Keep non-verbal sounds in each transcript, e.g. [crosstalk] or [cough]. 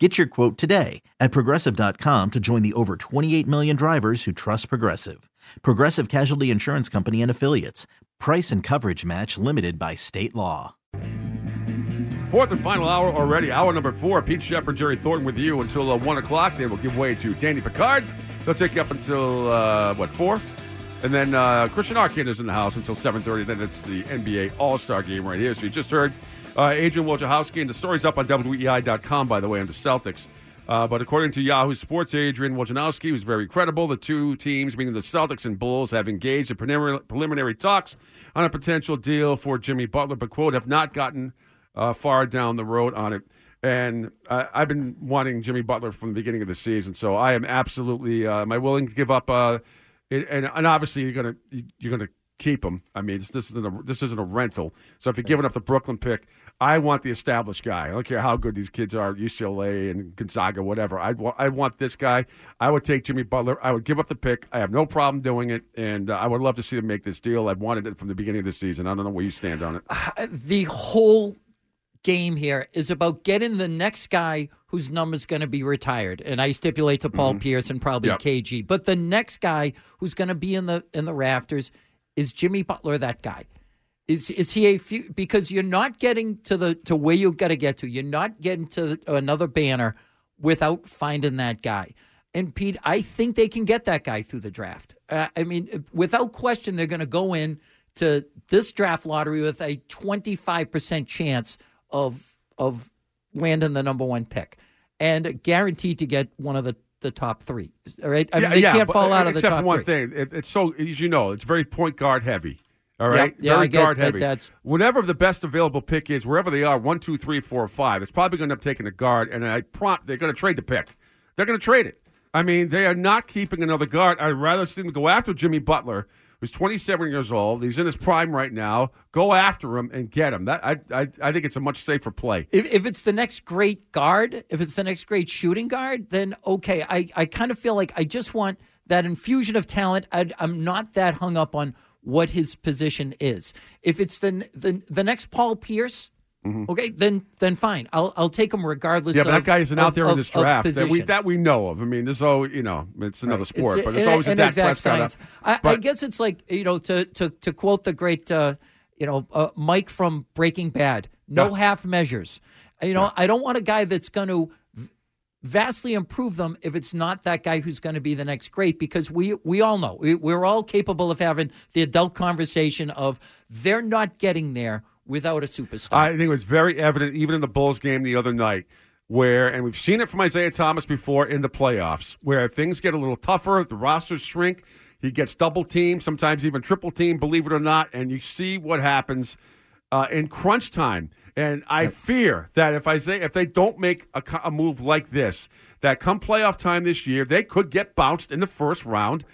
Get your quote today at progressive.com to join the over 28 million drivers who trust Progressive. Progressive Casualty Insurance Company and Affiliates. Price and coverage match limited by state law. Fourth and final hour already. Hour number four. Pete Sheppard, Jerry Thornton with you until uh, 1 o'clock. Then we'll give way to Danny Picard. They'll take you up until, uh, what, 4? And then uh, Christian Arcand is in the house until 7.30. Then it's the NBA All-Star game right here. So you just heard uh, Adrian Wojciechowski, and the story's up on WEEI.com, by the way, under Celtics. Uh, but according to Yahoo Sports, Adrian Wojnarowski was very credible. The two teams, meaning the Celtics and Bulls, have engaged in preliminary, talks on a potential deal for Jimmy Butler, but, quote, have not gotten uh, far down the road on it. And I've been wanting Jimmy Butler from the beginning of the season, so I am absolutely. Uh, am I willing to give up? Uh, it, and, and obviously, you're gonna you're gonna keep him. I mean, this, this isn't a this isn't a rental. So if you're giving up the Brooklyn pick, I want the established guy. I don't care how good these kids are, UCLA and Gonzaga, whatever. I want, I want this guy. I would take Jimmy Butler. I would give up the pick. I have no problem doing it, and uh, I would love to see them make this deal. I've wanted it from the beginning of the season. I don't know where you stand on it. Uh, the whole game here is about getting the next guy whose number's going to be retired, and I stipulate to Paul mm-hmm. Pierce and probably yep. KG. But the next guy who's going to be in the in the rafters is Jimmy Butler. That guy. Is is he a few? Because you're not getting to the to where you got to get to. You're not getting to the, another banner without finding that guy. And Pete, I think they can get that guy through the draft. Uh, I mean, without question, they're going to go in to this draft lottery with a 25% chance of of landing the number one pick, and guaranteed to get one of the the top three. All right, I mean, yeah, they yeah, can't fall out of the top. Except for one three. thing, it, it's so as you know, it's very point guard heavy. All right, yeah, very guard heavy. That's whatever the best available pick is, wherever they are, one, two, three, four, five. It's probably going to end up taking a guard, and I prompt they're going to trade the pick. They're going to trade it. I mean, they are not keeping another guard. I'd rather see them go after Jimmy Butler, who's 27 years old. He's in his prime right now. Go after him and get him. That I I, I think it's a much safer play. If, if it's the next great guard, if it's the next great shooting guard, then okay. I I kind of feel like I just want that infusion of talent. i I'm not that hung up on what his position is. If it's the the, the next Paul Pierce, mm-hmm. okay, then then fine. I'll I'll take him regardless. Yeah, but of, that guy isn't of, out there of, in this draft that we that we know of. I mean, there's all you know, it's another right. sport, it's, but it's always an a Dak exact Prescott. Science. I, I, guess it's like you know to to to quote the great uh, you know uh, Mike from Breaking Bad. No yeah. half measures. You know, yeah. I don't want a guy that's going to vastly improve them if it's not that guy who's going to be the next great because we we all know we, we're all capable of having the adult conversation of they're not getting there without a superstar. I think it was very evident even in the Bulls game the other night where and we've seen it from Isaiah Thomas before in the playoffs where things get a little tougher, the rosters shrink, he gets double teamed, sometimes even triple teamed, believe it or not, and you see what happens uh, in crunch time. And I fear that if Isaiah, if they don't make a, a move like this, that come playoff time this year, they could get bounced in the first round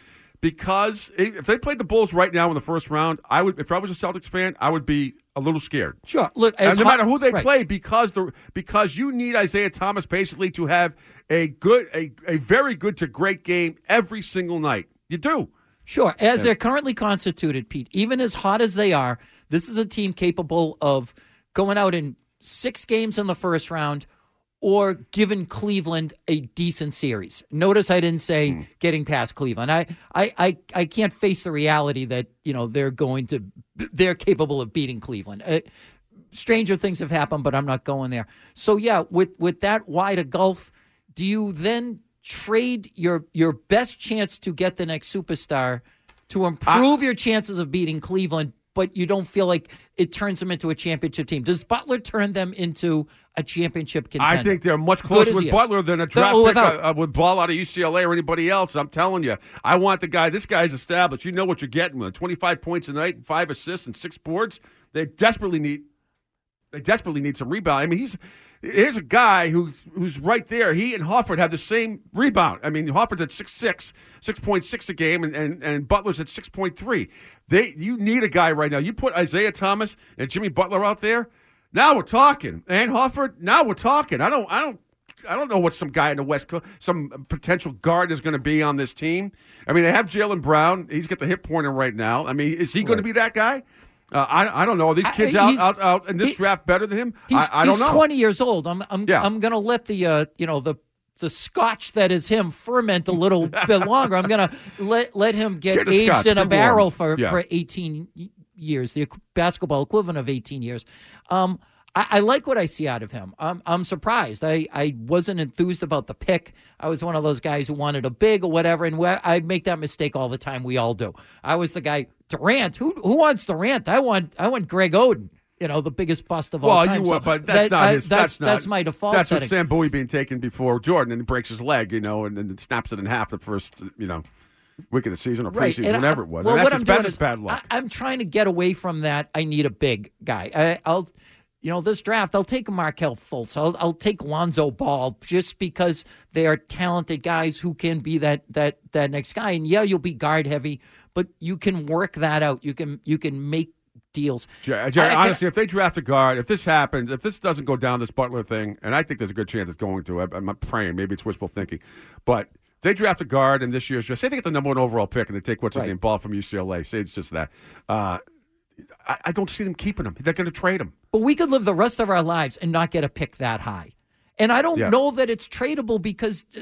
because if they played the Bulls right now in the first round, I would. If I was a Celtics fan, I would be a little scared. Sure. Look, no hot, matter who they right. play, because the because you need Isaiah Thomas basically to have a good, a, a very good to great game every single night. You do. Sure. As yeah. they're currently constituted, Pete, even as hot as they are, this is a team capable of going out in six games in the first round or giving Cleveland a decent series. Notice I didn't say mm. getting past Cleveland. I, I, I, I can't face the reality that you know they're going to they're capable of beating Cleveland. Uh, stranger things have happened, but I'm not going there. So yeah, with with that wide a gulf, do you then trade your your best chance to get the next superstar to improve I, your chances of beating Cleveland but you don't feel like it turns them into a championship team. Does Butler turn them into a championship contender? I think they're much closer with Butler than a draft pick uh, uh, with ball out of UCLA or anybody else. I'm telling you, I want the guy. This guy's established. You know what you're getting with 25 points a night, five assists, and six boards. They desperately need they desperately need some rebound. I mean, he's here's a guy who's who's right there. He and Horford have the same rebound. I mean, Horford's at 6'6", 6.6 a game, and, and, and Butler's at six point three. They you need a guy right now. You put Isaiah Thomas and Jimmy Butler out there. Now we're talking. And Horford, now we're talking. I don't I don't I don't know what some guy in the West Coast, some potential guard is going to be on this team. I mean, they have Jaylen Brown. He's got the hip pointer right now. I mean, is he going to be that guy? Uh, I, I don't know. Are these kids I, out, out out in this he, draft better than him? He's, I, I don't he's know. Twenty years old. I'm I'm Yeah. I'm going to let the uh, you know the the scotch that is him ferment a little bit longer. I'm going [laughs] to let let him get Get aged scotch, in a keep warm. barrel for Yeah. for 18 years, the basketball equivalent of 18 years. Um, I, I like what I see out of him. I'm, I'm surprised. I, I wasn't enthused about the pick. I was one of those guys who wanted a big or whatever, and I make that mistake all the time. We all do. I was the guy Durant. Who who wants Durant? I want I want Greg Oden. You know, the biggest bust of all Well, time. Well, you So were, but that's that- not I- his. That's That's, not, that's my default That's setting. with Sam Bowie being taken before Jordan, and he breaks his leg, you know, and then snaps it in half the first, you know, week of the season or preseason, I- whatever it was. Well, and what that's I'm just, doing is bad luck. I, am trying to get away from that. I need a big guy. I, I'll, you know, this draft. I'll take Markelle Fultz. I'll, I'll take Lonzo Ball just because they are talented guys who can be that that that next guy. And yeah, you'll be guard heavy, but you can work that out. You can you can make deals. Jerry, Jerry, I- I- honestly, if they draft a guard, if this happens, if this doesn't go down this Butler thing, and I think there's a good chance it's going to, I, I'm praying, maybe it's wishful thinking, but they draft a guard in this year's draft. Say they get the number one overall pick and they take what's his Right. name, Ball from UCLA. Say it's just that. Uh, I, I don't see them keeping him. They're going to trade him. But we could live the rest of our lives and not get a pick that high. And I don't Yeah. know that it's tradable because uh,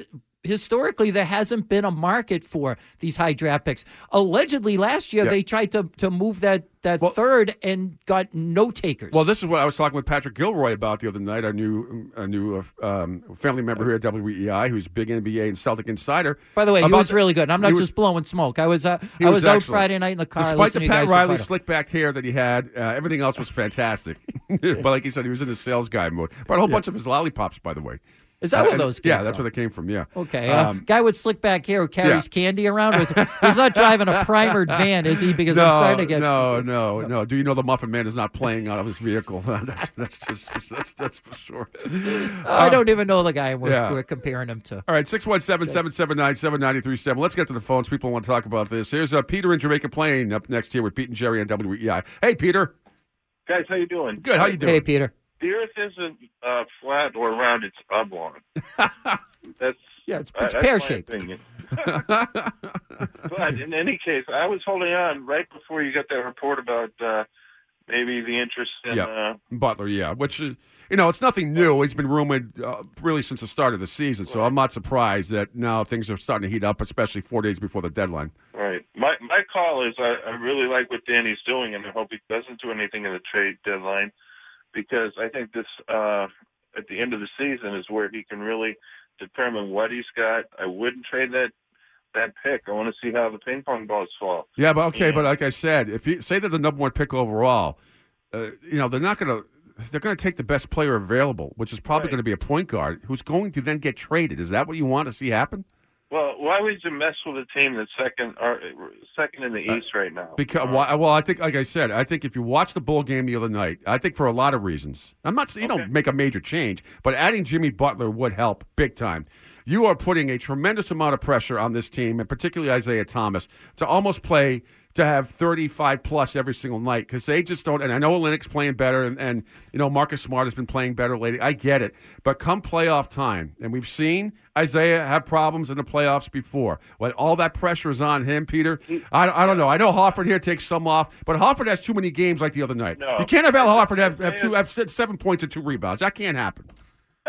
historically there hasn't been a market for these high draft picks. Allegedly last year Yeah. they tried to to move that that Well- third and got no takers. Well, this is what I was talking with Patrick Gilroy about the other night, our new, a new uh, um, family member here at WEEI, who's big NBA and Celtic insider. By the way, he was the- really good. I'm not was- just blowing smoke. I was uh, I was was, out. Friday night in the car. Despite the Pat Riley slick back hair that he had, uh, everything else was [laughs] fantastic. [laughs] but like he said, he was in his sales guy mode. But a whole bunch of his lollipops, by the way. Is that Uh, where those came Yeah, that's from? where they came from. Yeah. Okay, uh, Um, guy with slick back hair who carries yeah. candy around. Was, [laughs] he's not driving a primered van, is he? Because no, I'm starting to get no, no, no. Do you know the Muffin Man is not playing out of his vehicle? [laughs] that's, that's just that's, that's for sure. I don't even know the guy we're, yeah. we're comparing him to. All right, 617 779 7937. Let's get to the phones. People want to talk about this. Here's uh, Peter in Jamaica Plain up next here with Pete and Jerry on WEEI. Hey, Peter. Guys, how you doing? Good. How you doing? Hey, Peter. The Earth isn't uh, flat or round; it's oblong. [laughs] That's Yeah, it's, uh, it's that's pear shaped. [laughs] but in any case, I was holding on right before you got that report about uh, maybe the interest in. Yeah. Uh, Butler, yeah. Which, uh, you know, it's nothing new. He's been rumored uh, really since the start of the season, so I'm not surprised that now things are starting to heat up, especially four days before the deadline. right. My my call is I, I really like what Danny's doing, and I hope he doesn't do anything in the trade deadline because I think this uh, at the end of the season is where he can really determine what he's got. I wouldn't trade that that pick. I want to see how the ping pong balls fall. Yeah, but okay, Yeah. but like I said, if you say they're the number one pick overall, uh, you know they're not going to. They're going to take the best player available, which is probably Right. going to be a point guard who's going to then get traded. Is that what you want to see happen? Well, why would you mess with a team that's second or second in the East right now? Because Uh, well, I think, like I said, I think if you watch the bull game the other night, I think for a lot of reasons, I'm not saying you Okay. don't make a major change, but adding Jimmy Butler would help big time. You are putting a tremendous amount of pressure on this team, and particularly Isaiah Thomas, to almost play to have 35 plus every single night because they just don't. And I know Olynyk's playing better, and, and you know Marcus Smart has been playing better lately. I get it, but come playoff time, and we've seen Isaiah have problems in the playoffs before. When all that pressure is on him, Peter, I, I don't know. I know Horford here takes some off, but Horford has too many games like the other night. No. You can't have Al Horford have, have two have se- seven points and two rebounds. That can't happen.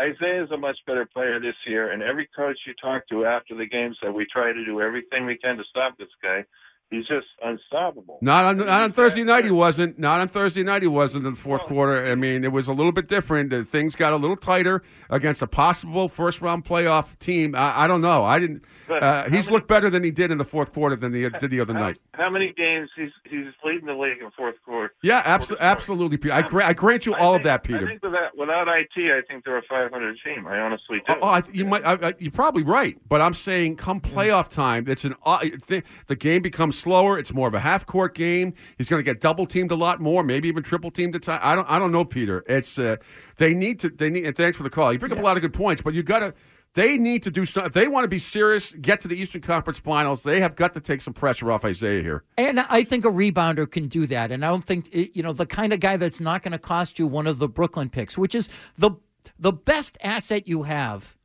Isaiah is a much better player this year, and every coach you talk to after the game said we try to do everything we can to stop this guy. He's just unstoppable. Not on, not on Thursday night, he wasn't. Not on Thursday night, he wasn't in the fourth Well- quarter. I mean, it was a little bit different. Things got a little tighter against a possible first round playoff team. I, I don't know. I didn't. Uh, he's many- looked better than he did in the fourth quarter than he did the other How, night. how many games he's he's leading the league in fourth quarter? Yeah, abso- Fourth absolutely, Peter. I, gra- I grant you I all think- of that, Peter. I think without without IT, I think they're a 500 team. I honestly do. Oh, oh, I, you might. You're probably right, but I'm saying come playoff time, it's an uh, th- the game becomes slower. It's more of a half court game. He's going to get double teamed a lot more, maybe even triple teamed at time. I don't. I don't know, Peter. It's uh, they need to. They need. And thanks for the call. You bring up a lot of good points, but you got to. They need to do something. If they want to be serious, get to the Eastern Conference Finals. They have got to take some pressure off Isaiah here. And I think a rebounder can do that. And I don't think you know the kind of guy that's not going to cost you one of the Brooklyn picks, which is the the best asset you have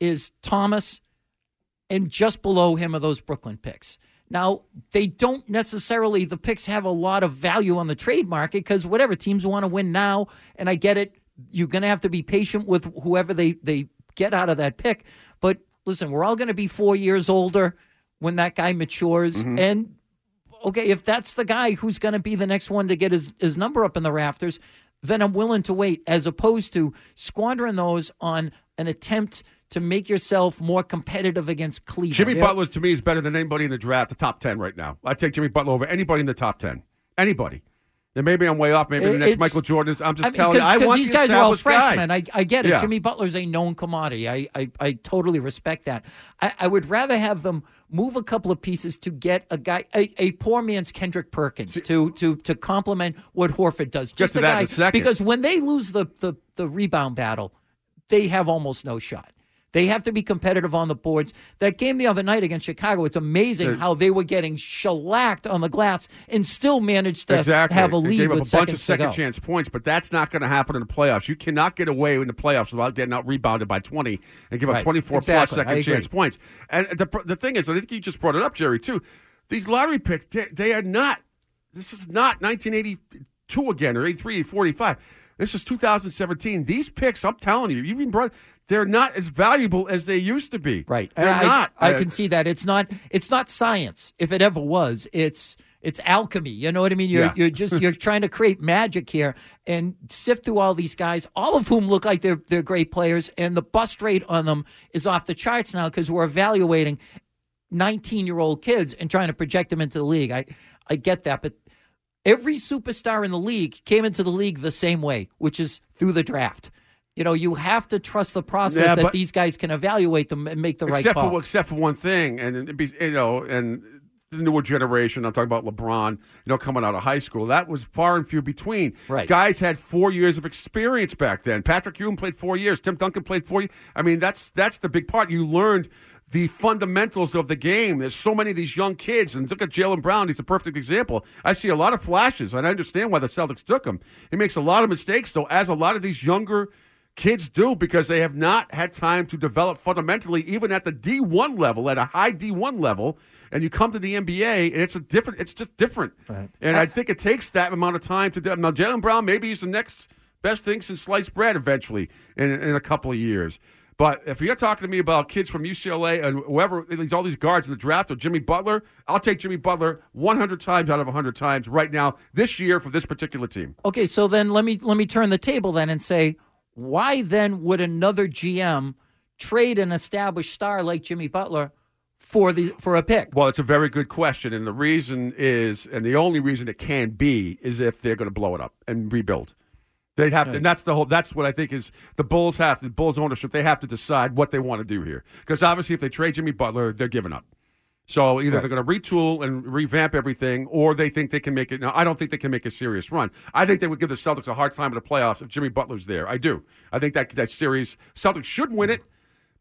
is Thomas, and just below him are those Brooklyn picks. Now, they don't necessarily, the picks have a lot of value on the trade market because whatever teams want to win now, and I get it, you're going to have to be patient with whoever they, they get out of that pick. But listen, we're all going to be four years older when that guy matures. Mm-hmm. And okay, if that's the guy who's going to be the next one to get his, his number up in the rafters, then I'm willing to wait as opposed to squandering those on an attempt to make yourself more competitive against Cleveland. Jimmy Butler to me is better than anybody in the draft, the top 10 right now. I take Jimmy Butler over anybody in the top 10. Anybody. And maybe I'm way off. Maybe the next Michael Jordan. is. I'm just I mean, telling you. I want these the guys are all freshmen. I, I, get it. Yeah. Jimmy Butler's a known commodity. I, I, I totally respect that. I, I, would rather have them move a couple of pieces to get a guy, a, a poor man's Kendrick Perkins, See, to to to complement what Horford does. Just, a guy, because when they lose the, the the rebound battle, they have almost no shot. They have to be competitive on the boards. That game the other night against Chicago, it's amazing how they were getting shellacked on the glass and still managed to exactly. have a lead. They gave up a bunch of second chance points, but that's not going to happen in the playoffs. You cannot get away in the playoffs without getting out rebounded by 20 and give up 24 exactly. plus second chance points. And the, the thing is, I think you just brought it up, Jerry, too. These lottery picks, they, they are not, this is not 1982 again or 83, 45. This is 2017. These picks, I'm telling you, you've been brought they're not as valuable as they used to be. Right. They're I, not. I, I can see that. It's not it's not science. If it ever was, it's it's alchemy. You know what I mean? You're yeah. you're just you're [laughs] trying to create magic here and sift through all these guys, all of whom look like they're they're great players, and the bust rate on them is off the charts now because we're evaluating 19 year old kids and trying to project them into the league. I I get that, but every superstar in the league came into the league the same way, which is through the draft. You know, you have to trust the process yeah, that these guys can evaluate them and make the right call. For, except for one thing, and be, you know, and the newer generation. I'm talking about LeBron. You know, coming out of high school, that was far and few between. Right. Guys had four years of experience back then. Patrick Ewing played four years. Tim Duncan played four. Years. I mean, that's that's the big part. You learned the fundamentals of the game. There's so many of these young kids, and look at Jaylen Brown. He's a perfect example. I see a lot of flashes, and I understand why the Celtics took him. He makes a lot of mistakes, though, as a lot of these younger kids do because they have not had time to develop fundamentally, even at the D1 level, at a high D1 level. And you come to the NBA, and it's a different. It's just different. Right. And I, I, think it takes that amount of time to. Do, Now, Jaylen Brown, maybe he's the next best thing since sliced bread eventually in, in a couple of years. But if you're talking to me about kids from UCLA and whoever, all these guards in the draft or Jimmy Butler, I'll take Jimmy Butler 100 times out of 100 times right now this year for this particular team. Okay, so then let me let me turn the table then and say why then would another GM trade an established star like Jimmy Butler for the for a pick? Well, it's a very good question, and the reason is, and the only reason it can be, is if they're going to blow it up and rebuild. They'd have to, and that's the whole. That's what I think is the Bulls have the Bulls ownership. They have to decide what they want to do here, because obviously, if they trade Jimmy Butler, they're giving up. So either right. they're going to retool and revamp everything, or they think they can make it. Now, I don't think they can make a serious run. I think they would give the Celtics a hard time in the playoffs if Jimmy Butler's there. I do. I think that that series Celtics should win it,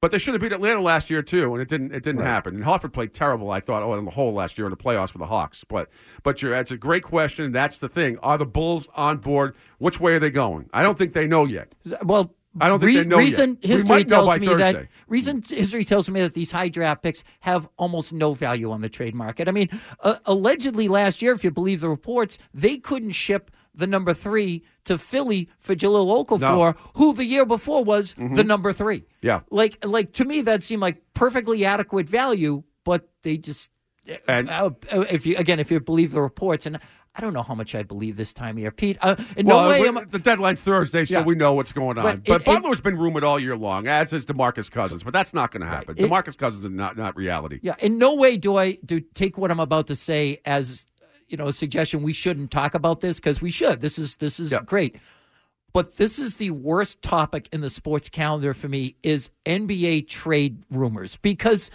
but they should have beat Atlanta last year too, and it didn't. It didn't right. happen. And Horford played terrible. I thought, oh, in the whole last year in the playoffs for the Hawks. But but you're, that's a great question. That's the thing. Are the Bulls on board? Which way are they going? I don't think they know yet. Well, I don't think Re- they know recent yet. history tells me Thursday. that recent history tells me that these high draft picks have almost no value on the trade market. I mean, uh, allegedly last year, if you believe the reports, they couldn't ship the number three to Philly for Jahlil Okafor, no. who the year before was mm-hmm. the number three. Yeah, like like to me that seemed like perfectly adequate value, but they just and uh, if you again if you believe the reports and I don't know how much I believe this time of year, Pete. Uh, in well, no way am I, the deadline's Thursday, so yeah. we know what's going on. But, but it, Butler's it, been rumored all year long, as is Demarcus Cousins. But that's not going to happen. Right. Demarcus Cousins is not not reality. Yeah, in no way do I do take what I'm about to say as you know a suggestion. We shouldn't talk about this because we should. This is this is yeah. great. But this is the worst topic in the sports calendar for me is NBA trade rumors because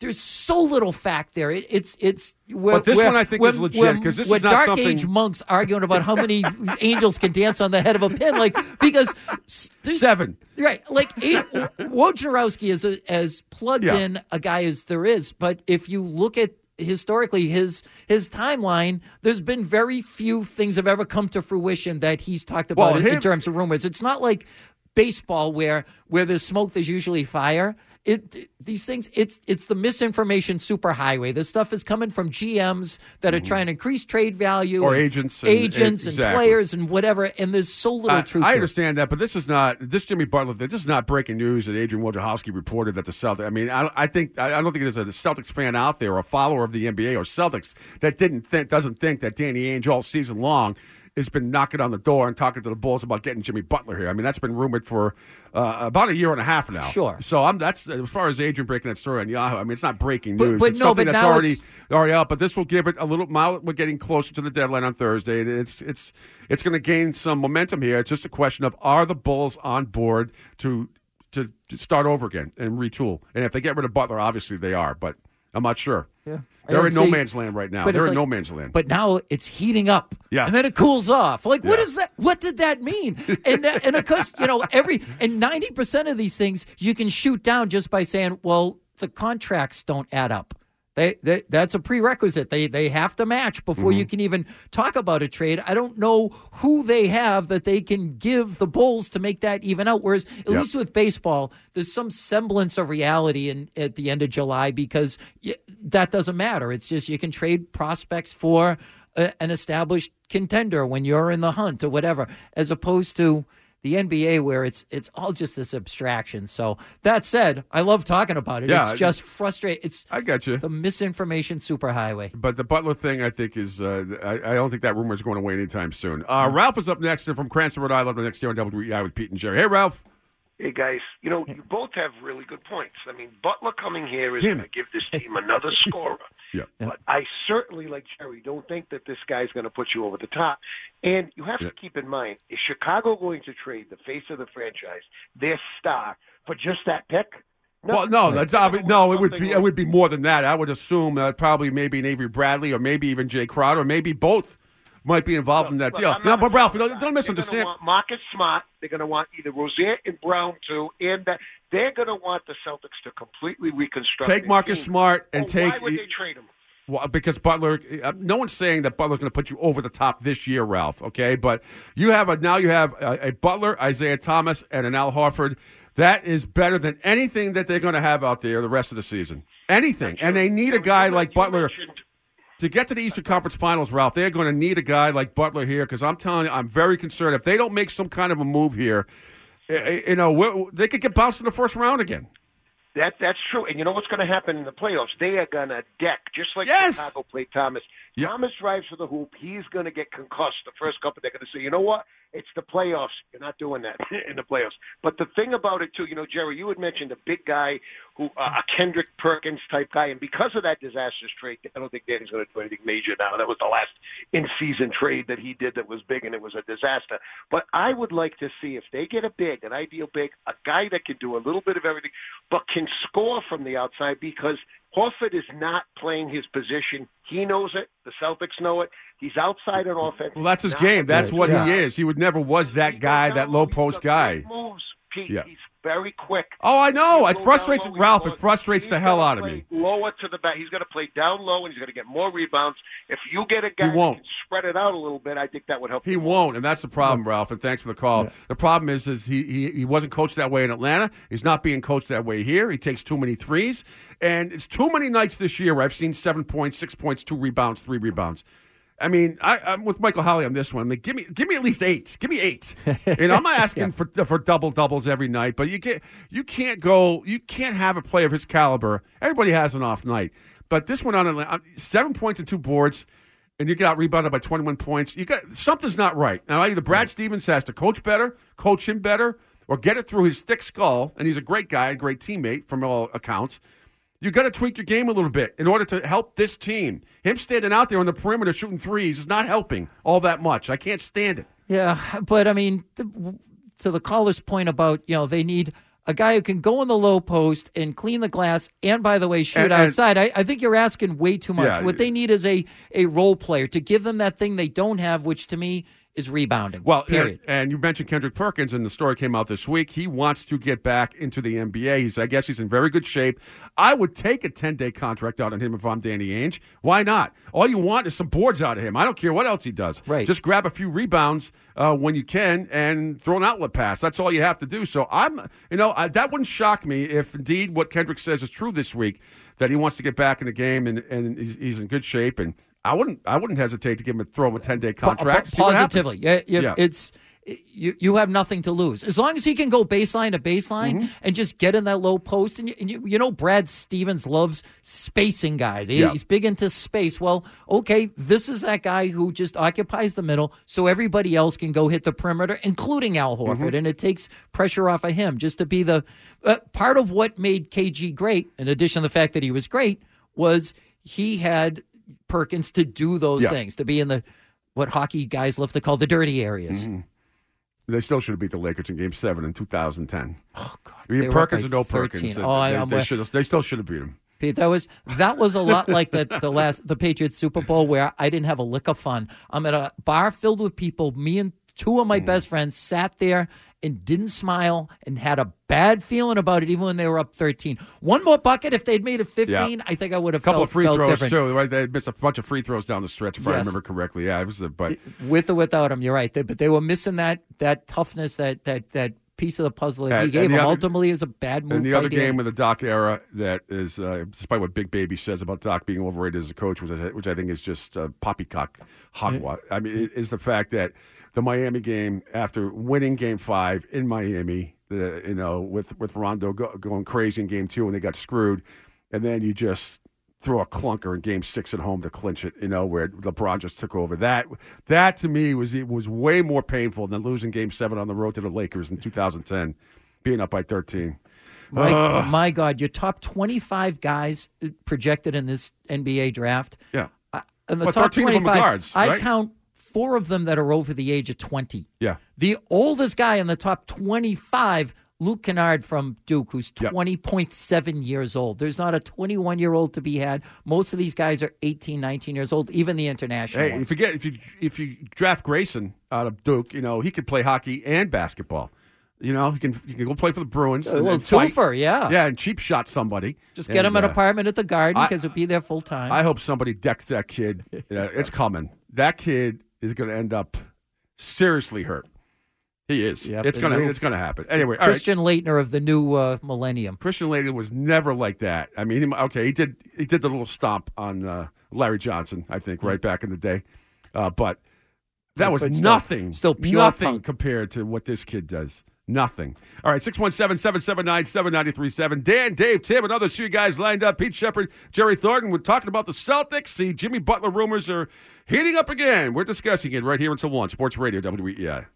there's so little fact there. It, it's it's where, But this where- one I think when- is legit, 'cause this is not Dark something- Age monks arguing about how many [laughs] angels can dance on the head of a pin, like because Seven. Right, like eight, Wojnarowski is a, as plugged Yeah. in a guy as there is. But if you look at historically his his timeline, there's been very few things have ever come to fruition that he's talked about Well, in, in terms of rumors. It's not like baseball where where there's smoke, there's usually fire. It these things it's it's the misinformation superhighway. This stuff is coming from GMs that are trying to increase trade value Mm-hmm. Or and agents and- agents and, exactly. players and whatever. And there's so little I, truth. I understand that, but this is not this Jimmy Butler. This is not breaking news that Adrian Wojciechowski reported that the Celtics. I mean, I, I think I, I don't think there's a Celtics fan out there or a follower of the NBA or Celtics that didn't think doesn't think that Danny Ainge all season long has been knocking on the door and talking to the Bulls about getting Jimmy Butler here. I mean, that's been rumored for uh, about a year and a half now. Sure. So I'm that's as far as Adrian breaking that story on Yahoo. I mean, it's not breaking news. but it's no, something but that's already it's- already out. But this will give it a little. Now we're getting closer to the deadline on Thursday. It's it's it's going to gain some momentum here. It's just a question of are the Bulls on board to, to start over again and retool. And if they get rid of Butler, obviously they are. But I'm not sure. Yeah. They're in no see- man's land right now. They're in like- no man's land. But now it's heating up. Yeah. And then it cools off. Like, what Yeah. is that? What did that mean? And that- and of course, you know, every and ninety percent of these things you can shoot down just by saying, well, the contracts don't add up. They, they that's a prerequisite. They they have to match before Mm-hmm. you can even talk about a trade. I don't know who they have that they can give the Bulls to make that even out. Whereas at Yep. least with baseball, there's some semblance of reality in at the end of July because y- that doesn't matter. It's just you can trade prospects for a, an established contender when you're in the hunt or whatever, as opposed to the NBA where it's it's all just this abstraction. So that said, I love talking about it. Yeah, it's just frustrating. It's I got you. the misinformation superhighway. But the Butler thing, I think, is uh, I, I don't think that rumor is going away anytime soon. Uh, Ralph is up next from Cranston, Rhode Island, next year on WEEI with Pete and Jerry. Hey, Ralph. Hey guys, you know you both have really good points. I mean, Butler coming here is going to give this team another scorer. [laughs] Yeah. But I certainly, like Jerry, don't think that this guy's going to put you over the top. And you have Yeah. to keep in mind: is Chicago going to trade the face of the franchise, their star, for just that pick? Well, no, that's obvious. No, it would be it would be more than that. I would assume uh, probably maybe an Avery Bradley or maybe even Jae Crowder, or maybe both might be involved in that deal. I'm No, but Ralph, don't, don't They're misunderstand. going to want Marcus Smart. They're going to want either Rozier and Brown too, and that they're going to want the Celtics to completely reconstruct. Take Marcus team. Smart and take. Why would they trade him? Well, because Butler, uh, no one's saying that Butler's going to put you over the top this year, Ralph. Okay, but you have a now you have a, a Butler, Isaiah Thomas, and an Al Horford. That is better than anything that they're going to have out there the rest of the season. Anything, and they need a guy like Butler to get to the Eastern Conference Finals, Ralph. They're going to need a guy like Butler here because I'm telling you, I'm very concerned if they don't make some kind of a move here. eh, eh, You know, they could get bounced in the first round again. That that's true. And you know what's going to happen in the playoffs? They are going to deck just like Yes! Chicago played Thomas. Yeah. Thomas drives for the hoop. He's going to get concussed the first couple. They're going to say, you know what? It's the playoffs. You're not doing that [laughs] in the playoffs. But the thing about it too, you know, Jerry, you had mentioned a big guy who uh, a Kendrick Perkins type guy, and because of that disastrous trade, I don't think Danny's going to do anything major now. That was the last in-season trade that he did that was big, and it was a disaster. But I would like to see if they get a big, an ideal big, a guy that can do a little bit of everything, but can score from the outside because Horford is not playing his position. He knows it. The Celtics know it. He's outside on offense. Well, that's his game. That's what guy. he is. He would never was that guy, that low low. Post guy. Moves, Pete. Yeah. He's very quick. Oh, I know. It frustrates low, Ralph. It frustrates the hell out of play me. Lower to the back. He's going to play down low, and he's going to get more rebounds. If you get a guy He won't. can spread it out a little bit, I think that would help. He won't, and that's the problem, Ralph. And thanks for the call. The problem is, is he, he he wasn't coached that way in Atlanta. He's not being coached that way here. He takes too many threes, and it's too many nights this year where I've seen seven points, six points, two rebounds, three rebounds. I mean, I, I'm with Michael Holley on this one. I mean, give me give me at least eight. Give me eight. [laughs] Know, I'm not asking for for double doubles every night, but you can't you can't go you can't have a player of his caliber. Everybody has an off night, but this one on seven points and two boards and you get out rebounded by 21 points. You got something's not right. Now either Brad Stevens has to coach better, coach him better, or get it through his thick skull. And he's a great guy, a great teammate from all accounts. You got to tweak your game a little bit in order to help this team. Him standing out there on the perimeter shooting threes is not helping all that much. I can't stand it. Yeah, but I mean, to the caller's point about you know they need a guy who can go in the low post and clean the glass, and by the way, shoot And- and- outside. I, I think you're asking way too much. Yeah. what they need is a a role player to give them that thing they don't have, which to me is rebounding. Well, period. And, and you mentioned Kendrick Perkins, and the story came out this week. He wants to get back into the NBA. He's, I guess, he's in very good shape. I would take a ten day contract out on him if I'm Danny Ainge. Why not? All you want is some boards out of him. I don't care what else he does. Right. Just grab a few rebounds uh, when you can and throw an outlet pass. That's all you have to do. So I'm, you know, I, that wouldn't shock me if indeed what Kendrick says is true this week that he wants to get back in the game and, and he's, he's in good shape and. I wouldn't. I wouldn't hesitate to give him a throw him a ten day contract. Po- see positively. Yeah, yeah, Yeah. It's you. You have nothing to lose as long as he can go baseline to baseline Mm-hmm. and just get in that low post. And you, and you, you know, Brad Stevens loves spacing guys. He- Yeah. He's big into space. Well, okay, this is that guy who just occupies the middle, so everybody else can go hit the perimeter, including Al Horford, Mm-hmm. and it takes pressure off of him just to be the uh, part of what made KG great. In addition to the fact that he was great, was he had Perkins to do those Yeah. things, to be in the what hockey guys love to call the dirty areas. Mm-hmm. They still should have beat the Lakers in Game Seven in 2010. Oh God, I mean, they were up Perkins or no 13. Perkins, they, Oh, they, I'm they, should they still should have beat him. Pete, that was that was a lot like the [laughs] the last the Patriots Super Bowl where I didn't have a lick of fun. I'm at a bar filled with people. Me and two of Mm. my best friends sat there and didn't smile and had a bad feeling about it, even when they were up 13. One more bucket, if they'd made it 15, I think I would have A couple felt, of free felt throws different. too. Right, they missed a bunch of free throws down the stretch, if I remember correctly. Yeah, it was a but. With or without him, you're right. They, but they were missing that that toughness, that that that piece of the puzzle that And- he gave the them. other- Ultimately, it was a bad move. And the by other Danny. game of the Doc era that is, uh, despite what Big Baby says about Doc being overrated as a coach, which I, which I think is just uh, poppycock hogwash. I mean, it is the fact that the Miami game, after winning Game Five in Miami, the, you know, with with Rondo go, going crazy in Game Two and they got screwed, and then you just throw a clunker in Game Six at home to clinch it. You know, where LeBron just took over. That that to me was it was way more painful than losing Game Seven on the road to the Lakers in 2010, being up by 13. My, my God, your top 25 guys uh, projected in this NBA draft. Yeah. Uh, in the Well, top 13 of them are 25, guards, I count four of them that are over the age of 20. Yeah. The oldest guy in the top 25, Luke Kennard from Duke, who's Yep. 20.7 years old. There's not a 21 year old to be had. Most of these guys are 18, 19 years old, even the international Hey, ones. if you if you if you draft Grayson out of Duke, you know he could play hockey and basketball. You know he can he can go play for the Bruins. A little twofer, yeah. yeah, and cheap shot somebody. Just get And, him an uh, apartment at the Garden because he'll be there full time. I hope somebody decks that kid. [laughs] Yeah, it's coming. That kid is going to end up seriously hurt. He is. Yep, it's gonna new- it's gonna happen. Anyway, all right. Christian Laettner of the new uh, millennium. Christian Laettner was never like that. I mean, he- okay, he did he did the little stomp on uh, Larry Johnson, I think, right back in the day, uh, but that was but still- nothing. still pure nothing punk. compared to what this kid does. Nothing. All right, 617-779-7937. Dan, Dave, Tim, and others. You guys lined up. Pete Sheppard, Jerry Thornton. We're talking about the Celtics. The Jimmy Butler rumors are heating up again. We're discussing it right here until 1. Sports Radio, WEEI.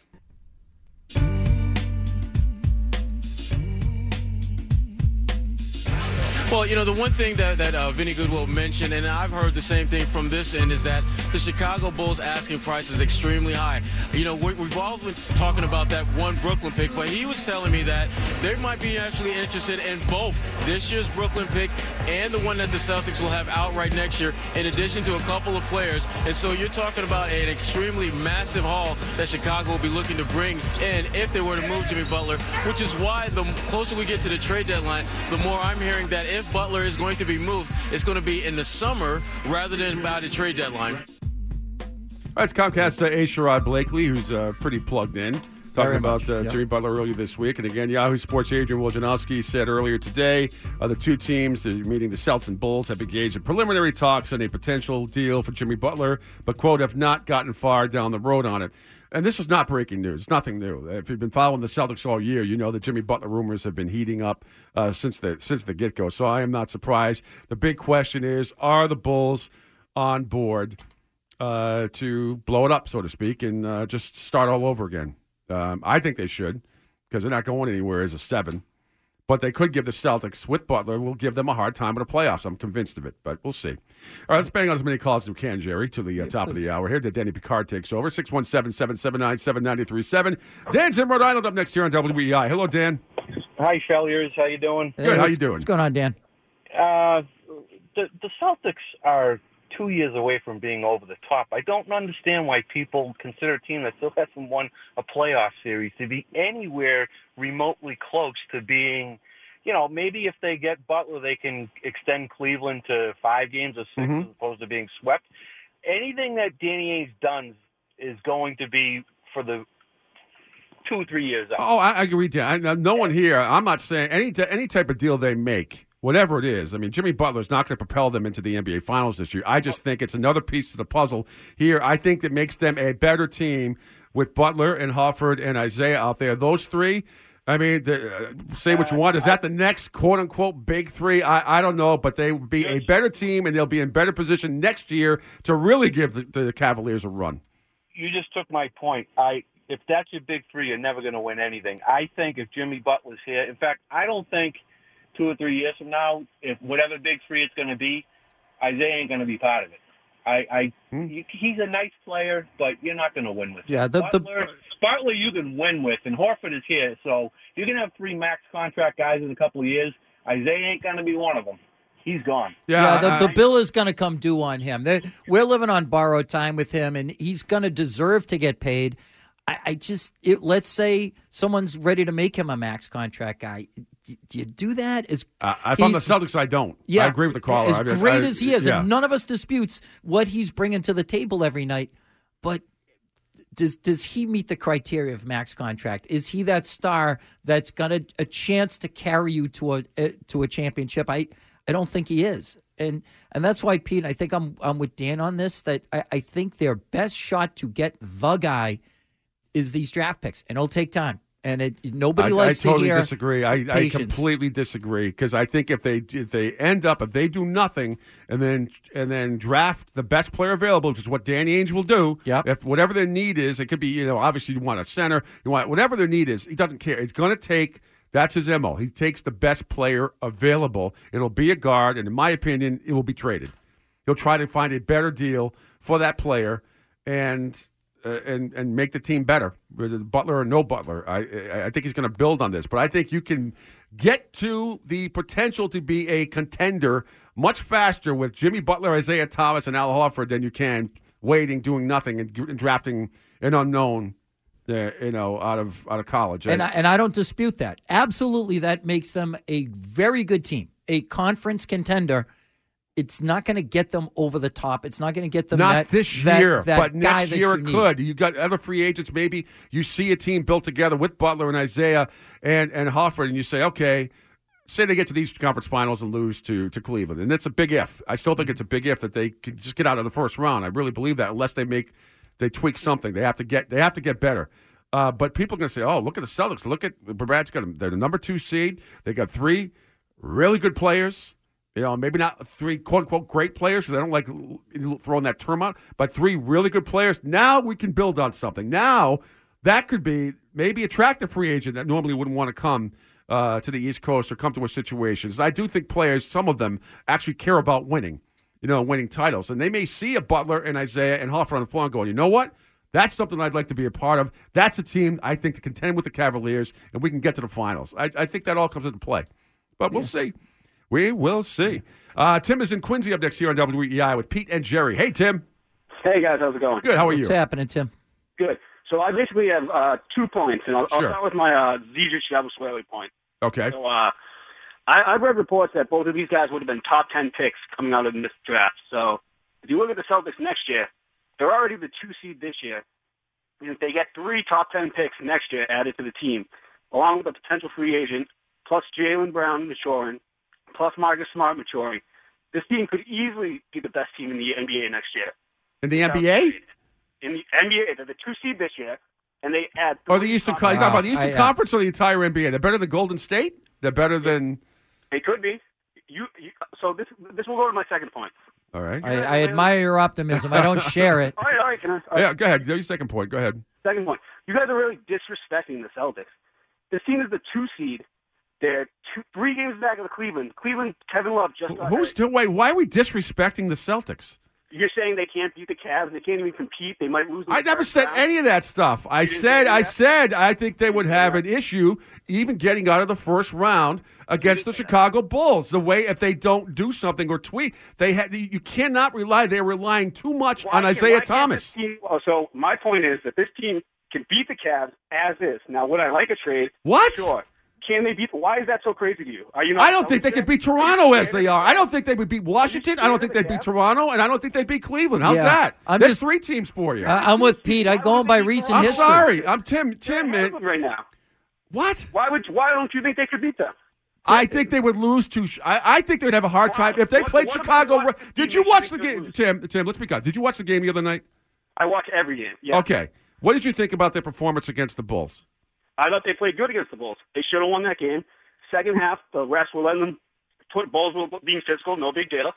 Well, you know, the one thing that, that uh, Vinny Goodwill mentioned, and I've heard the same thing from this end, is that the Chicago Bulls asking price is extremely high. You know, we we've all been talking about that one Brooklyn pick, but he was telling me that they might be actually interested in both this year's Brooklyn pick and the one that the Celtics will have outright next year, in addition to a couple of players. And so you're talking about an extremely massive haul that Chicago will be looking to bring in if they were to move Jimmy Butler, which is why the closer we get to the trade deadline, the more I'm hearing that if Butler is going to be moved, it's going to be in the summer rather than by the trade deadline. All right, it's Comcast uh, A. Sherrod Blakely, who's uh, pretty plugged in, talking Very about uh, yeah. Jimmy Butler earlier this week. And again, Yahoo Sports Adrian Wojnarowski said earlier today uh, the two teams, the meeting the Celtics and Bulls, have engaged in preliminary talks on a potential deal for Jimmy Butler, but, quote, have not gotten far down the road on it. And this is not breaking news. It's nothing new. If you've been following the Celtics all year, you know the Jimmy Butler rumors have been heating up uh, since the since the get go. So I am not surprised. The big question is: Are the Bulls on board uh, to blow it up, so to speak, and uh, just start all over again? Um, I think they should because they're not going anywhere as a seven. But they could give the Celtics with Butler. Will give them a hard time in the playoffs. I'm convinced of it, but we'll see. All right, let's bang on as many calls as we can, Jerry, to the uh, top of the hour here. That Danny Picard takes over. 617 779 7937. Dan's in Rhode Island up next here on WEEI. Hello, Dan. Hi, Shelliers. How you doing? Hey, Good, how you doing? What's going on, Dan? Uh, the the Celtics are two years away from being over the top. I don't understand why people consider a team that still hasn't won a playoff series to be anywhere remotely close to being. You know, maybe if they get Butler, they can extend Cleveland to five games or 6 Mhm. as opposed to being swept. Anything that Danny Ainge does is going to be for the two, or three years out. Oh, I, agree. Dan. No one here. I'm not saying any any type of deal they make, whatever it is. I mean, Jimmy Butler's not going to propel them into the NBA Finals this year. I just think it's another piece to the puzzle here. I think that makes them a better team with Butler and Horford and Isaiah out there. Those three. I mean, the, uh, say what you want. Is that the next quote unquote big three? I, I don't know, but they will be a better team and they'll be in better position next year to really give the, the Cavaliers a run. you just took my point. I if that's your big three, you're never going to win anything. I think if Jimmy Butler's here, in fact, I don't think two or three years from now, if whatever big three it's going to be, Isaiah ain't going to be part of it. I, I Hmm. you, he's a nice player, but you're not going to win with. Yeah, him. the- the- Butler, Bartley you can win with, and Horford is here, so you're going to have three max contract guys in a couple of years. Isaiah ain't going to be one of them. He's gone. Yeah, the, I- the bill is going to come due on him. They- We're living on borrowed time with him, and he's going to deserve to get paid. I, I just, it, let's say someone's ready to make him a max contract guy. Do, you do that? Is Uh, if I'm the Celtics, I don't. Yeah, I agree with the caller. As I mean, great I- as he is, yeah. and none of us disputes what he's bringing to the table every night. But does does he meet the criteria of max contract? Is he that star that's got a, a chance to carry you to a, a to a championship? I I don't think he is, and and that's why Pete. I think I'm I'm with Dan on this. That I, I think their best shot to get the guy is these draft picks, and it'll take time. And it nobody I, likes I totally to hear disagree. I, I patience. completely disagree because I think if they if they end up if they do nothing and then and then draft the best player available, which is what Danny Ainge will do. Yep. If whatever their need is, it could be you know obviously you want a center, you want whatever their need is. He doesn't care. It's going to take. That's his mo. He takes the best player available. It'll be a guard, and in my opinion, it will be traded. He'll try to find a better deal for that player, and and and make the team better. Butler or no Butler, I I- I think he's going to build on this. But I think you can get to the potential to be a contender much faster with Jimmy Butler, Isaiah Thomas, and Al Horford than you can waiting, doing nothing, and, and drafting an unknown. Uh, you know, out of out of college, And I, and I don't dispute that. Absolutely, that makes them a very good team, a conference contender. It's not going to get them over the top. It's not going to get them Not that, this year, that but next year it need. could. You got other free agents. Maybe you see a team built together with Butler and Isaiah and and Horford, and you say, okay, say they get to these conference finals and lose to to Cleveland, and it's a big if. I still think it's a big if that they can just get out of the first round. I really believe that, unless they make they tweak something, they have to get they have to get better. Uh, but people are going to say, "Oh, look at the Celtics! Look at the Brad's got them. They're the number two seed. They got three really good players. You know, maybe not three quote unquote great players because I don't like throwing that term out, but three really good players. Now we can build on something. Now that could be maybe attract a free agent that normally wouldn't want to come uh, to the East Coast or come to our situations. I do think players, some of them, actually care about winning, you know, winning titles. And they may see a Butler and Isaiah and Horford on the floor and going, you know what? That's something I'd like to be a part of. That's a team I think to contend with the Cavaliers, and we can get to the finals. I, I think that all comes into play. But we'll see. We will see. Uh, Tim is in Quincy up next here on WEEI with Pete and Jerry. Hey, Tim. Hey guys, how's it going? Good. How are What's you? What's happening, Tim? Good. So I basically have uh, two points, and I'll, I'll start with my uh, Zedric Shalvaswelli point. Okay. So uh, I, I've read reports that both of these guys would have been top ten picks coming out of this draft. So if you look at the Celtics next year, they're already the two seed this year. And if they get three top ten picks next year added to the team, along with a potential free agent, plus Jaylen Brown maturing, plus Marcus Smart maturing, this team could easily be the best team in the NBA next year. In the NBA In the NBA, they're the two seed this year, and they add. or the three Eastern? top- Con- you talking about the Eastern I, uh, Conference or the entire NBA? They're better than Golden State. They're better than. They could be. You, you so this this will go to my second point. All right. I, I admire your optimism. I don't share it. [laughs] All right, all right. Can I, all right. Yeah. Go ahead. Your second point. Go ahead. Second point. You guys are really disrespecting the Celtics. This team is the two seed. They're two, three games back of the Cleveland. Cleveland, Kevin Love just Who's still? Wait. Why are we disrespecting the Celtics? You're saying they can't beat the Cavs. They can't even compete. They might lose. the I never said round? any of that stuff. I said I said I think they would have an issue even getting out of the first round against the Chicago Bulls. The way if they don't do something or tweet, they had you cannot rely. They're relying too much Why on Isaiah Thomas. team- oh, so my point is that this team can beat the Cavs as is. Now, would I like a trade? What? Sure. Can they beat? Why is that so crazy to you? Are you? Not I don't think they could beat Toronto as they are. I don't think they would beat Washington. I don't think they'd beat Toronto, and I don't think they'd beat Cleveland. How's Yeah. that? I'm There's just- three teams for you. I- I'm with Pete. I go by recent I'm history. sorry. I'm Tim. Tim, man. right now. What? Why would? Why don't you think they could beat them? I think they would lose to. I, I think they would have a hard time if they What- played what about Chicago. the Washington Did team you that watch you the think they'll game. Tim? Tim, let's be honest. Did you watch the game the other night? I watch every game. Yeah. Okay. What did you think about their performance against the Bulls? I thought they played good against the Bulls. They should have won that game. Second half, the refs were letting them. Put Bulls were being physical. No big deal.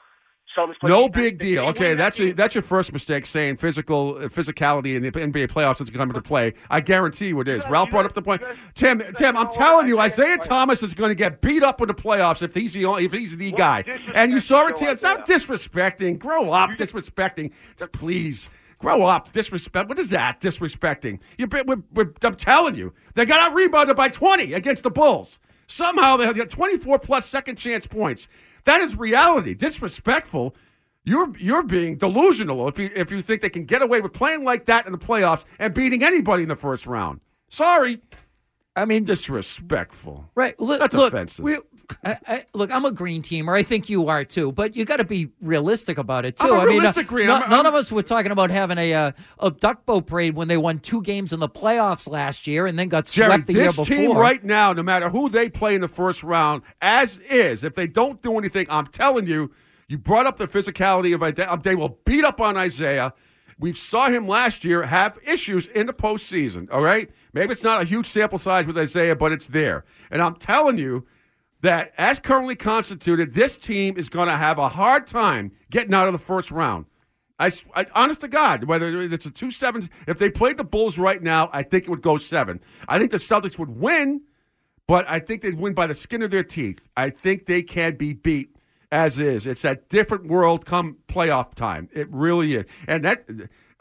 Celtics No big deal. Okay, that's a, that's your first mistake saying physical physicality in the NBA playoffs is coming to play. I guarantee you it is. Ralph brought up the point. Tim, Tim, I'm telling you, Isaiah Thomas- is going to get beat up in the playoffs if he's the only, if he's the guy. And you saw it. Tim. Stop disrespecting. Grow up. Disrespecting. Please. Grow up, disrespect. What is that? Disrespecting. You, we're, we're, I'm telling you, they got out rebounded by 20 against the Bulls. Somehow they got 24 plus second chance points. That is reality. Disrespectful. You're you're being delusional if you if you think they can get away with playing like that in the playoffs and beating anybody in the first round. Sorry, I mean, disrespectful. Right. Look, That's look, offensive. we- I, I, look, I'm a green teamer. I think you are too. But you got to be realistic about it too. I'm a I mean, realistic uh, green. no- I'm- none I'm- of us were talking about having a uh, a duck boat parade when they won two games in the playoffs last year and then got Jerry, swept the year this before. team right now, no matter who they play in the first round, as is, if they don't do anything, I'm telling you, you brought up the physicality of Isaiah. They will beat up on Isaiah. We saw him last year have issues in the postseason. All right, maybe it's not a huge sample size with Isaiah, but it's there. And I'm telling you that, as currently constituted, this team is going to have a hard time getting out of the first round. I, I- honest to God, whether it's a two seven, if they played the Bulls right now, I think it would go seven. I think the Celtics would win, but I think they'd win by the skin of their teeth. I think they can be beat as is. It's that different world come playoff time. It really is, and that.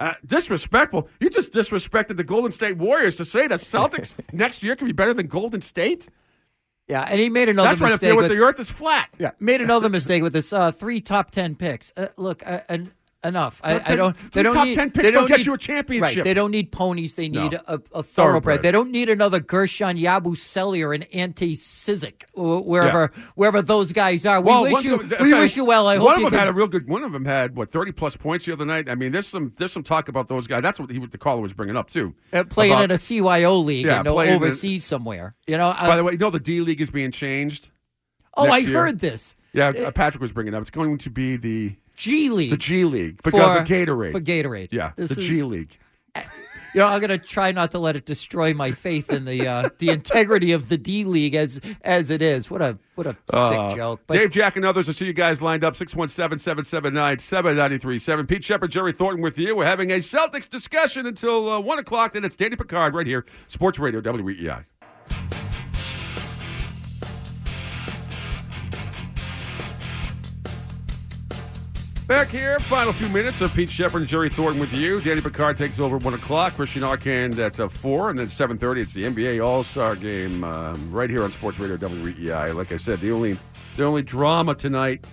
Uh, disrespectful. You just disrespected the Golden State Warriors to say that Celtics [laughs] next year can be better than Golden State. Yeah, and he made another That's right up there with with- the Earth is flat. yeah, made another mistake with this uh, three top ten picks. Uh, look, uh, enough. I, I don't. They don't top need, 10 picks they don't don't get need, you a championship. Right. They don't need ponies. They need No. a, a thoroughbred. They don't need another Guerschon Yabusele and Ante Zizic or wherever wherever those guys are. We Well, wish you. of them- we sorry, wish you well. I one hope of them had a real good. One of them had what thirty plus points the other night. I mean, there's some there's some talk about those guys. That's what he the caller was bringing up too. Uh, playing About- in a CYO league Yeah, and playing in- overseas somewhere. You know. By uh, the way, you know the D League is being changed. oh, I year. heard this. Yeah, uh, Patrick was bringing it up. It's going to be the G League. the G League because for, of Gatorade. For Gatorade. yeah, This the is- G League. You know, I'm going to try not to let it destroy my faith in the uh, the integrity of the D League as as it is. What a what a sick Uh, joke. But Dave, Jack, and others. I see you guys lined up 617 779 7937. Pete Sheppard, Jerry Thornton with you. We're having a Celtics discussion until uh, 1 o'clock. Then it's Danny Picard right here, Sports Radio, WEEI. Back here, final few minutes of Pete Sheppard and Jerry Thornton with you. Danny Picard takes over at 1 o'clock. Christian Arcand at uh, 4. And then 7.30, it's the NBA All-Star Game um, right here on Sports Radio WEEI. Like I said, the only the only drama tonight,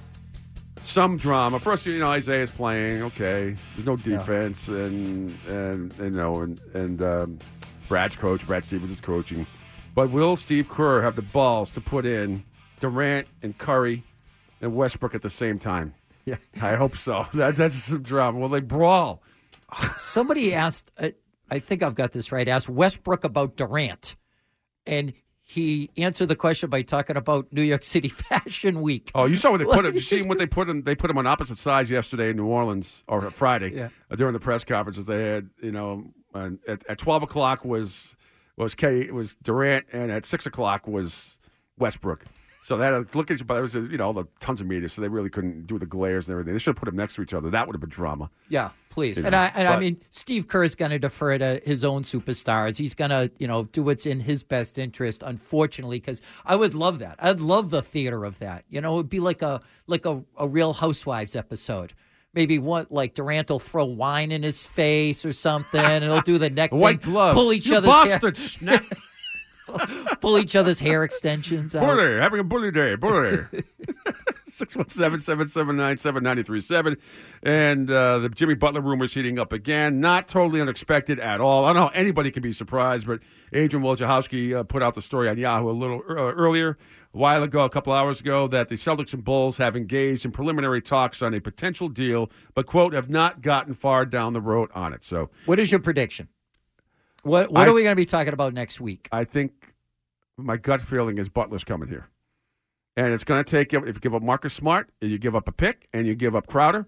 some drama. First, you know, Isaiah's playing. Okay. There's no defense. And, and, you know, and, and um, Brad's coach. Brad Stevens is coaching. But will Steve Kerr have the balls to put in Durant and Curry and Westbrook at the same time? Yeah. [laughs] I hope so. [laughs] That, that's some drama. Will they brawl? somebody asked, uh, I think I've got this right, asked Westbrook about Durant. And he answered the question by talking about New York City [laughs] Fashion Week. Oh, you saw what they put him. You see what they put him? They put him on opposite sides yesterday in New Orleans or Friday Yeah. uh, during the press conferences. They had, you know, and at, at twelve o'clock was was K was Durant, and at six o'clock was Westbrook. So they had to look at you, but it was you know all the tons of media, so they really couldn't do the glares and everything. They should have put them next to each other. That would have been drama. Yeah, please. You and know, I and I mean Steve Kerr is going to defer to his own superstars. He's going to, you know, do what's in his best interest unfortunately cuz I would love that. I'd love the theater of that. You know, it would be like a like a, a real housewives episode. maybe what like Durant will throw wine in his face or something, and he'll do the neck [laughs] white thing, glove. pull each you other's hair, bastard! Snap. [laughs] [laughs] pull each other's hair extensions out. Bully, having a bully day. Bully. [laughs] 617-779-7937. And uh, the Jimmy Butler rumors heating up again. Not totally unexpected at all. I don't know how anybody can be surprised, but Adrian Wojnarowski uh, put out the story on Yahoo a little uh, earlier, a while ago, a couple hours ago, that the Celtics and Bulls have engaged in preliminary talks on a potential deal, but, quote, have not gotten far down the road on it. So What is your prediction? What What I- are we going to be talking about next week? I think my gut feeling is Butler's coming here. And it's going to take, if you give up Marcus Smart, and you give up a pick, and you give up Crowder,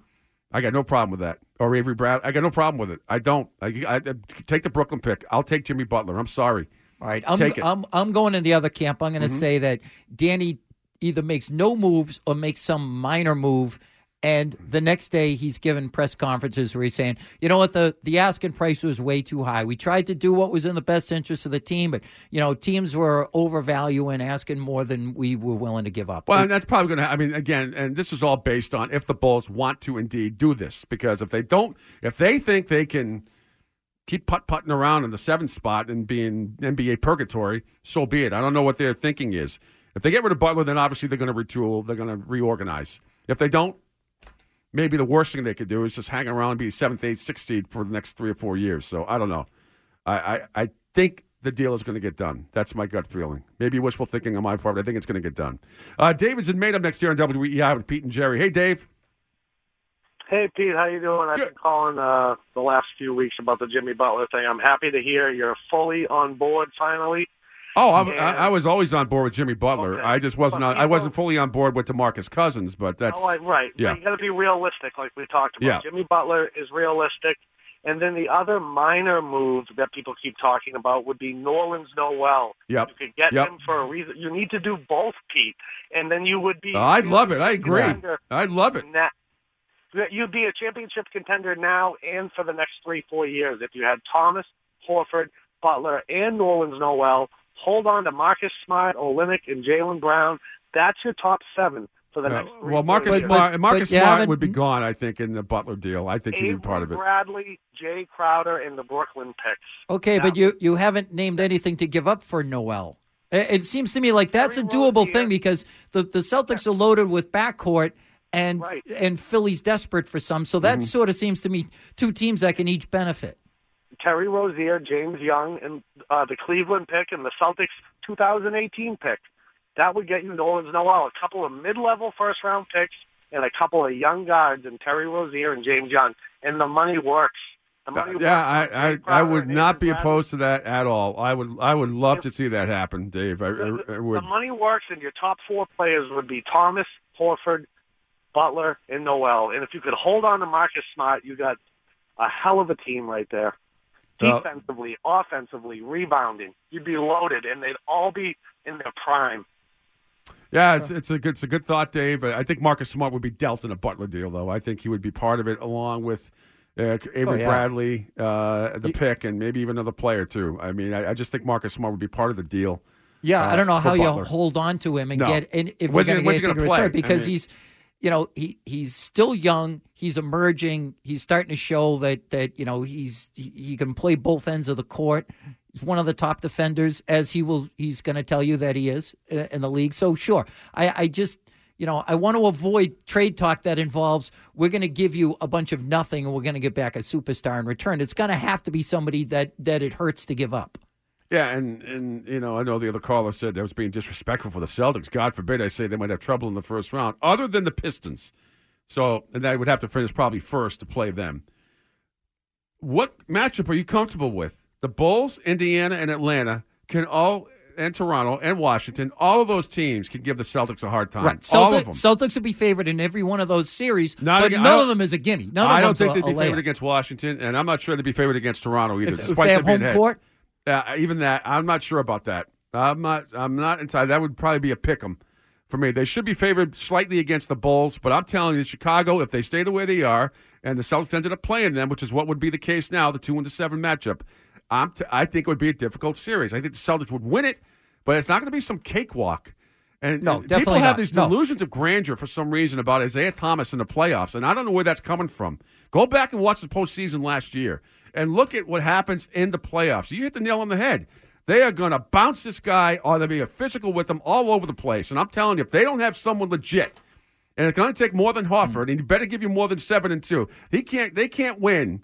I got no problem with that. Or Avery Brad, I got no problem with it. I don't. I, I, I- take the Brooklyn pick. I'll take Jimmy Butler. I'm sorry. All right, I'm Take it. I'm I'm going in the other camp. I'm going to Mhm. say that Danny either makes no moves or makes some minor move, and the next day he's given press conferences where he's saying, "You know what? The the asking price was way too high. We tried to do what was in the best interest of the team, but you know teams were overvaluing, asking more than we were willing to give up." Well, and that's probably going to. I mean, again, and this is all based on if the Bulls want to indeed do this, because if they don't, if they think they can keep putt putting around in the seventh spot and being NBA purgatory, so be it. I don't know what their thinking is. If they get rid of Butler, then obviously they're going to retool, they're going to reorganize. If they don't, maybe the worst thing they could do is just hang around and be seventh, eighth, sixth seed for the next three or four years. So I don't know. I, I, I think the deal is going to get done. That's my gut feeling. Maybe wishful thinking on my part, but I think it's going to get done. Uh, David's in made up next year on WEEI with Pete and Jerry. Hey, Dave. Hey Pete, how you doing? I've been calling uh, the last few weeks about the Jimmy Butler thing. I'm happy to hear you're fully on board finally. Oh, I, I, I was always on board with Jimmy Butler. I just wasn't on. I wasn't fully on board with Demarcus Cousins, but that's oh, right. yeah. You got to be realistic, like we talked about. Yeah. Jimmy Butler is realistic, and then the other minor move that people keep talking about would be Nerlens Noel. Yep. You could get Yep. him for a reason. You need to do both, Pete, and then you would be. Oh, I'd love it. I agree. contender I'd love it. na- You'd be a championship contender now and for the next three, four years if you had Thomas, Horford, Butler, and Nerlens Noel. Hold on to Marcus Smart, Olynyk, and Jaylen Brown. That's your top seven for the next three, well, Marcus years. Smart, Marcus you Smart haven't- would be gone. I think in the Butler deal. I think he'd be part of it. Bradley, Jae Crowder, and the Brooklyn picks. Okay, but you you haven't named anything to give up for Noel. It, it seems to me like that's a doable thing because the, the Celtics are loaded with backcourt and and Philly's desperate for some. So that Mhm. sort of seems to me two teams that can each benefit. Terry Rozier, James Young, and uh, the Cleveland pick and the Celtics 2018 pick. That would get you Nerlens Noel, a couple of mid-level first-round picks, and a couple of young guards and Terry Rozier and James Young, and the money works. The money Yeah, works. I, I, I would not be opposed to that at all. I would I would love to see that happen, Dave. I, I, I would. The money works, and your top four players would be Thomas, Horford, Butler, and Noel. And if you could hold on to Marcus Smart, you got a hell of a team right there. Well- Defensively, offensively, rebounding, you'd be loaded, and they'd all be in their prime. Yeah, it's it's a good it's a good thought, Dave. I think Marcus Smart would be dealt in a Butler deal, though. I think he would be part of it, along with uh, Avery Oh, yeah. Bradley, uh, the pick, and maybe even another player too. I mean, I, I just think Marcus Smart would be part of the deal. Yeah, uh, I don't know how Butler. you hold on to him and No. get and if When's we're going to get he anything in gonna play? return I because mean- he's you know he he's still young. He's emerging. He's starting to show that that you know he's he, he can play both ends of the court. He's one of the top defenders as he will he's going to tell you that he is in in the league. So sure i i just you know i want to avoid trade talk that involves we're going to give you a bunch of nothing and we're going to get back a superstar in return. It's going to have to be somebody that that it hurts to give up Yeah, and and you know, I know the other caller said that was being disrespectful for the Celtics. God forbid I say they might have trouble in the first round, other than the Pistons. So, and they would have to finish probably first to play them. What matchup are you comfortable with? The Bulls, Indiana, and Atlanta can all, and Toronto and Washington, all of those teams can give the Celtics a hard time. Right. all of them. Celtics would be favored in every one of those series, Not but none of them is a gimme. None I of don't think a, they'd be favored against Washington, and I'm not sure they'd be favored against Toronto either. If- if they have home court? Uh, even that, I'm not sure about that. I'm not. I'm not inside. That would probably be a pick 'em for me. They should be favored slightly against the Bulls, but I'm telling you, Chicago, if they stay the way they are, and the Celtics ended up playing them, which is what would be the case now, the two and the seven matchup. I'm. T- I think it would be a difficult series. I think the Celtics would win it, but it's not going to be some cakewalk. And, No, and people have not. these No. delusions of grandeur for some reason about Isaiah Thomas in the playoffs, and I don't know where that's coming from. Go back and watch the postseason last year and look at what happens in the playoffs. You hit the nail on the head. They are going to bounce this guy, or they'll be a physical with him all over the place. And I'm telling you, if they don't have someone legit, and it's going to take more than Horford, and he better give you more than seven and two. He can't. They can't win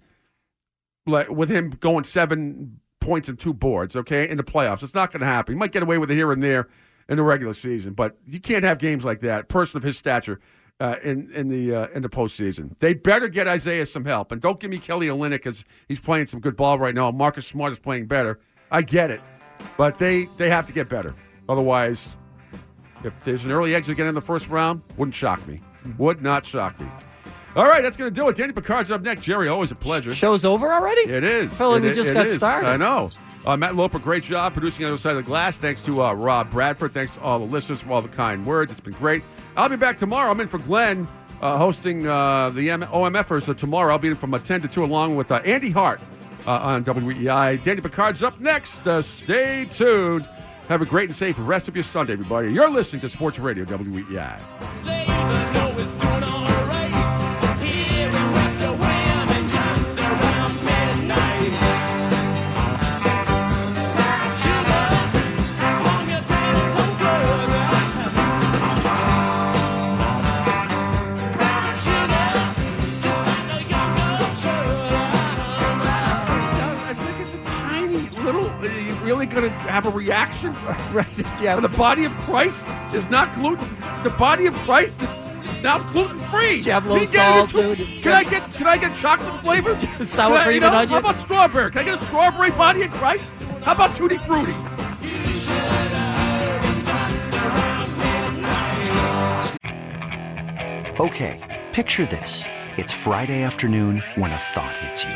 with him going seven points and two boards. Okay, in the playoffs, it's not going to happen. He might get away with it here and there in the regular season, but you can't have games like that. Person of his stature. Uh, in in the uh, in the postseason, they better get Isaiah some help, and don't give me Kelly Olynyk because he's playing some good ball right now. Marcus Smart is playing better. I get it, but they they have to get better. Otherwise, if there's an early exit again in the first round, wouldn't shock me. Would not shock me. All right, that's going to do it. Danny Picard's up next. Jerry, always a pleasure. Show's over already? It is. I feel like It- we just got is. started. I know. Uh, Matt Loper, great job producing on the other side of the glass. Thanks to uh, Rob Bradford. Thanks to all the listeners for all the kind words. It's been great. I'll be back tomorrow. I'm in for Glenn uh, hosting uh, the M- OMFers uh, tomorrow. I'll be in from uh, 10 to 2 along with uh, Andy Hart uh, on WEEI. Danny Picard's up next. Stay tuned. Have a great and safe rest of your Sunday, everybody. You're listening to Sports Radio WEEI. Going to have a reaction? [laughs] right. Yeah. The body of Christ is not gluten. The body of Christ is, is now gluten free. you have low Can salt, it? dude? Can I get Can I get chocolate flavored? Sour [laughs] Can I- cream you know, and onion? How about strawberry? Can I get a strawberry body of Christ? How about tutti frutti? Okay, picture this. It's Friday afternoon when a thought hits you.